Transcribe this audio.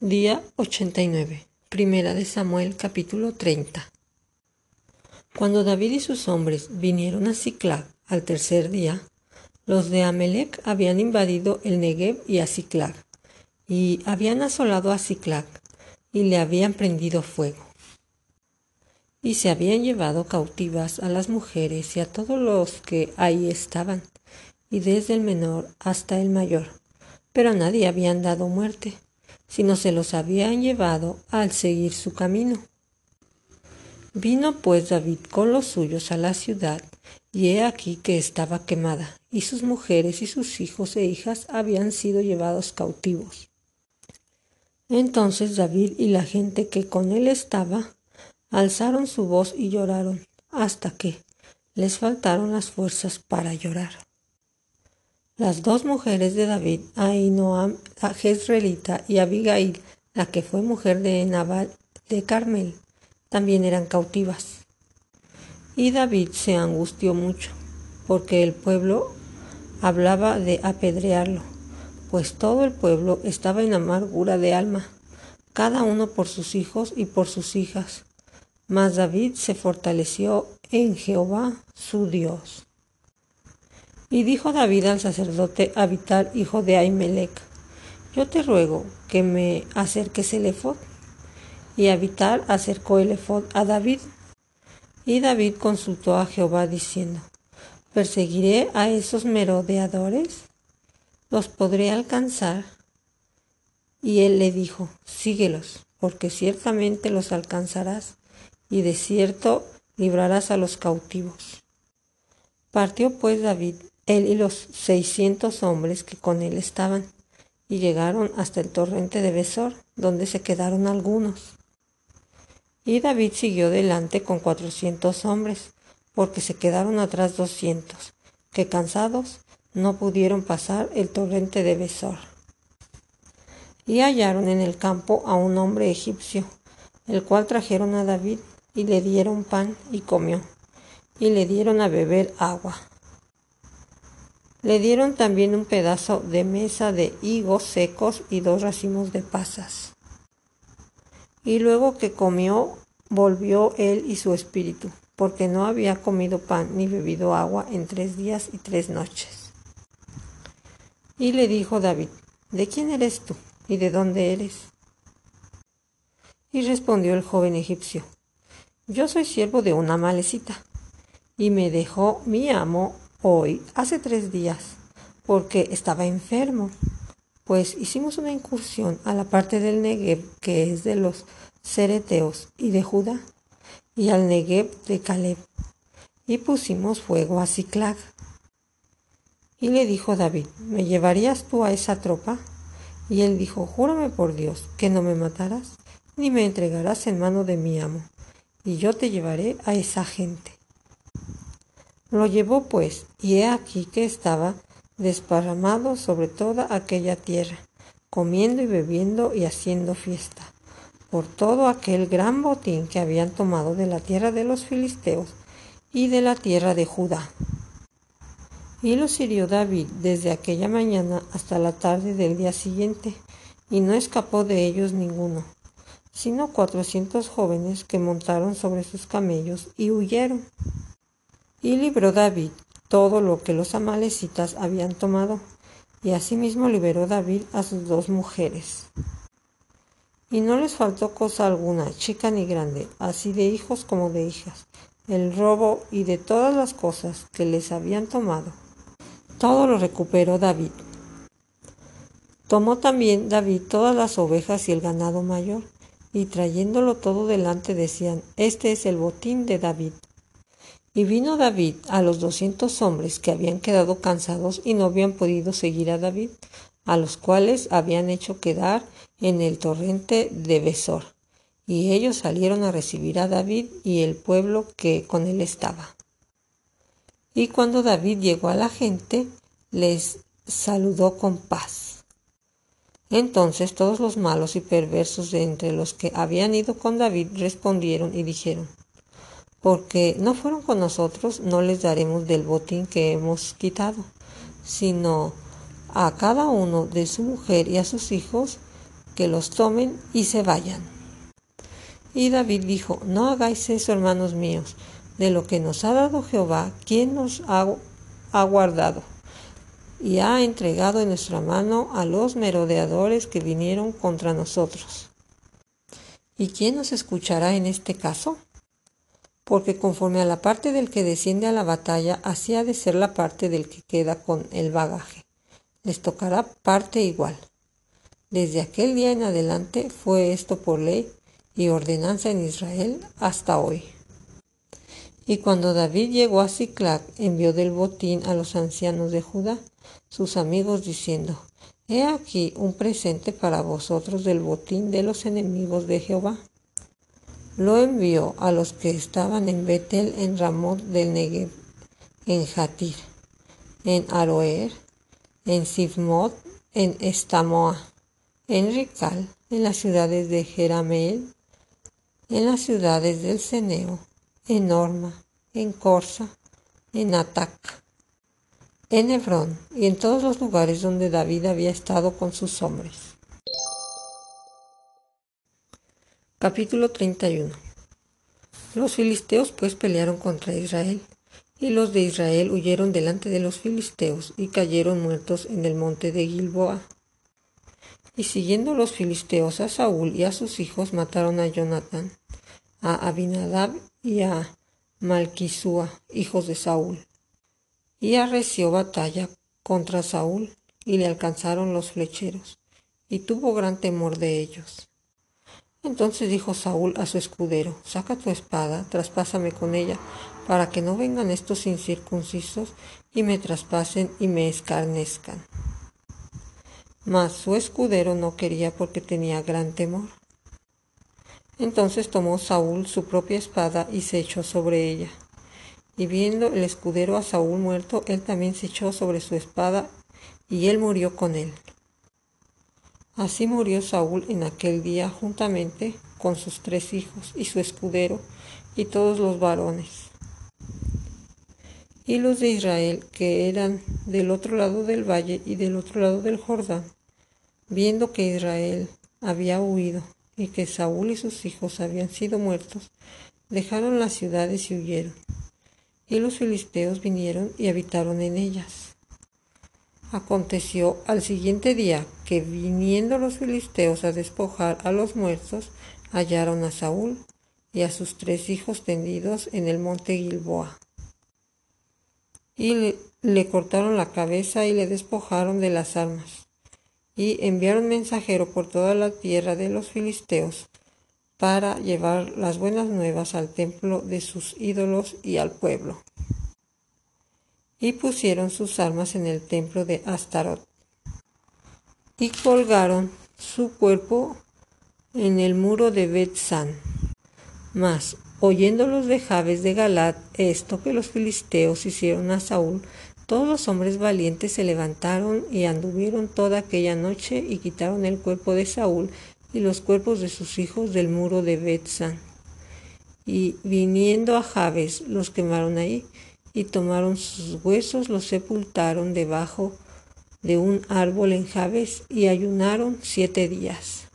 Día 89. Primera de Samuel capítulo 30. Cuando David y sus hombres vinieron a Ciclag al tercer día, los de Amelec habían invadido el Negev y a Ciclag, y habían asolado a Ciclag, y le habían prendido fuego. Y se habían llevado cautivas a las mujeres y a todos los que ahí estaban, y desde el menor hasta el mayor, pero a nadie habían dado muerte sino se los habían llevado al seguir su camino. Vino pues David con los suyos a la ciudad, y he aquí que estaba quemada, y sus mujeres y sus hijos e hijas habían sido llevados cautivos. Entonces David y la gente que con él estaba alzaron su voz y lloraron, hasta que les faltaron las fuerzas para llorar. Las dos mujeres de David, Ainoam, la Jezreelita, y Abigail, la que fue mujer de Nabal de Carmel, también eran cautivas. Y David se angustió mucho, porque el pueblo hablaba de apedrearlo, pues todo el pueblo estaba en amargura de alma, cada uno por sus hijos y por sus hijas. Mas David se fortaleció en Jehová su Dios. Y dijo David al sacerdote Abitar, hijo de Ahimelech, yo te ruego que me acerques el efod. Y Abitar acercó el efod a David. Y David consultó a Jehová diciendo, ¿perseguiré a esos merodeadores? ¿Los podré alcanzar? Y él le dijo, síguelos, porque ciertamente los alcanzarás, y de cierto librarás a los cautivos. Partió pues David él y los seiscientos hombres que con él estaban, y llegaron hasta el torrente de Besor, donde se quedaron algunos. Y David siguió delante con cuatrocientos hombres, porque se quedaron atrás doscientos, que cansados no pudieron pasar el torrente de Besor. Y hallaron en el campo a un hombre egipcio, el cual trajeron a David, y le dieron pan y comió, y le dieron a beber agua. Le dieron también un pedazo de mesa de higos secos y dos racimos de pasas. Y luego que comió, volvió él y su espíritu, porque no había comido pan ni bebido agua en tres días y tres noches. Y le dijo David, ¿de quién eres tú y de dónde eres? Y respondió el joven egipcio, yo soy siervo de una malecita, y me dejó mi amo hoy, hace tres días, porque estaba enfermo. Pues hicimos una incursión a la parte del Negev que es de los Cereteos y de Judá, y al Negev de Caleb, y pusimos fuego a Ciclag. Y le dijo David, ¿me llevarías tú a esa tropa? Y él dijo, Júrame por Dios que no me matarás, ni me entregarás en mano de mi amo, y yo te llevaré a esa gente. Lo llevó pues, y he aquí que estaba desparramado sobre toda aquella tierra, comiendo y bebiendo y haciendo fiesta, por todo aquel gran botín que habían tomado de la tierra de los filisteos y de la tierra de Judá. Y los hirió David desde aquella mañana hasta la tarde del día siguiente, y no escapó de ellos ninguno, sino cuatrocientos jóvenes que montaron sobre sus camellos y huyeron. Y libró David todo lo que los amalecitas habían tomado, y asimismo liberó David a sus dos mujeres. Y no les faltó cosa alguna, chica ni grande, así de hijos como de hijas, el robo y de todas las cosas que les habían tomado. Todo lo recuperó David. Tomó también David todas las ovejas y el ganado mayor, y trayéndolo todo delante decían, Este es el botín de David. Y vino David a los doscientos hombres que habían quedado cansados y no habían podido seguir a David, a los cuales habían hecho quedar en el torrente de Besor. Y ellos salieron a recibir a David y el pueblo que con él estaba. Y cuando David llegó a la gente, les saludó con paz. Entonces todos los malos y perversos de entre los que habían ido con David respondieron y dijeron, porque no fueron con nosotros, no les daremos del botín que hemos quitado, sino a cada uno de su mujer y a sus hijos que los tomen y se vayan. Y David dijo, no hagáis eso, hermanos míos, de lo que nos ha dado Jehová, quien nos ha, ha guardado y ha entregado en nuestra mano a los merodeadores que vinieron contra nosotros. ¿Y quién nos escuchará en este caso? Porque conforme a la parte del que desciende a la batalla, así ha de ser la parte del que queda con el bagaje. Les tocará parte igual. Desde aquel día en adelante fue esto por ley y ordenanza en Israel hasta hoy. Y cuando David llegó a Ciclac, envió del botín a los ancianos de Judá, sus amigos, diciendo, He aquí un presente para vosotros del botín de los enemigos de Jehová. Lo envió a los que estaban en Betel, en Ramot del Negev, en Jatir, en Aroer, en Sifmot, en Estamoa, en Rical, en las ciudades de Jerameel, en las ciudades del Ceneo, en Norma, en Corsa, en Atac en Hebrón y en todos los lugares donde David había estado con sus hombres. Capítulo 31 Los filisteos pues pelearon contra Israel, y los de Israel huyeron delante de los filisteos y cayeron muertos en el monte de Gilboa. Y siguiendo los filisteos a Saúl y a sus hijos mataron a Jonatán, a Abinadab y a Malquisúa, hijos de Saúl y arreció batalla contra Saúl, y le alcanzaron los flecheros, y tuvo gran temor de ellos. Entonces dijo Saúl a su escudero, saca tu espada, traspásame con ella, para que no vengan estos incircuncisos y me traspasen y me escarnezcan. Mas su escudero no quería porque tenía gran temor. Entonces tomó Saúl su propia espada y se echó sobre ella y viendo el escudero a Saúl muerto, él también se echó sobre su espada, y él murió con él. Así murió Saúl en aquel día juntamente con sus tres hijos y su escudero y todos los varones. Y los de Israel, que eran del otro lado del valle y del otro lado del Jordán, viendo que Israel había huido y que Saúl y sus hijos habían sido muertos, dejaron las ciudades y huyeron y los filisteos vinieron y habitaron en ellas. Aconteció al siguiente día que viniendo los filisteos a despojar a los muertos, hallaron a Saúl y a sus tres hijos tendidos en el monte Gilboa. Y le, cortaron la cabeza y le despojaron de las armas. Y enviaron mensajero por toda la tierra de los filisteos para llevar las buenas nuevas al templo de sus ídolos y al pueblo. Y pusieron sus armas en el templo de Astarot. Y colgaron su cuerpo en el muro de Bet-San. Mas, oyendo los de Jabes de Galat esto que los filisteos hicieron a Saúl, todos los hombres valientes se levantaron y anduvieron toda aquella noche y quitaron el cuerpo de Saúl y los cuerpos de sus hijos del muro de Betsan. Y viniendo a Jabes los quemaron ahí, y tomaron sus huesos, los sepultaron debajo de un árbol en Jabes, y ayunaron siete días.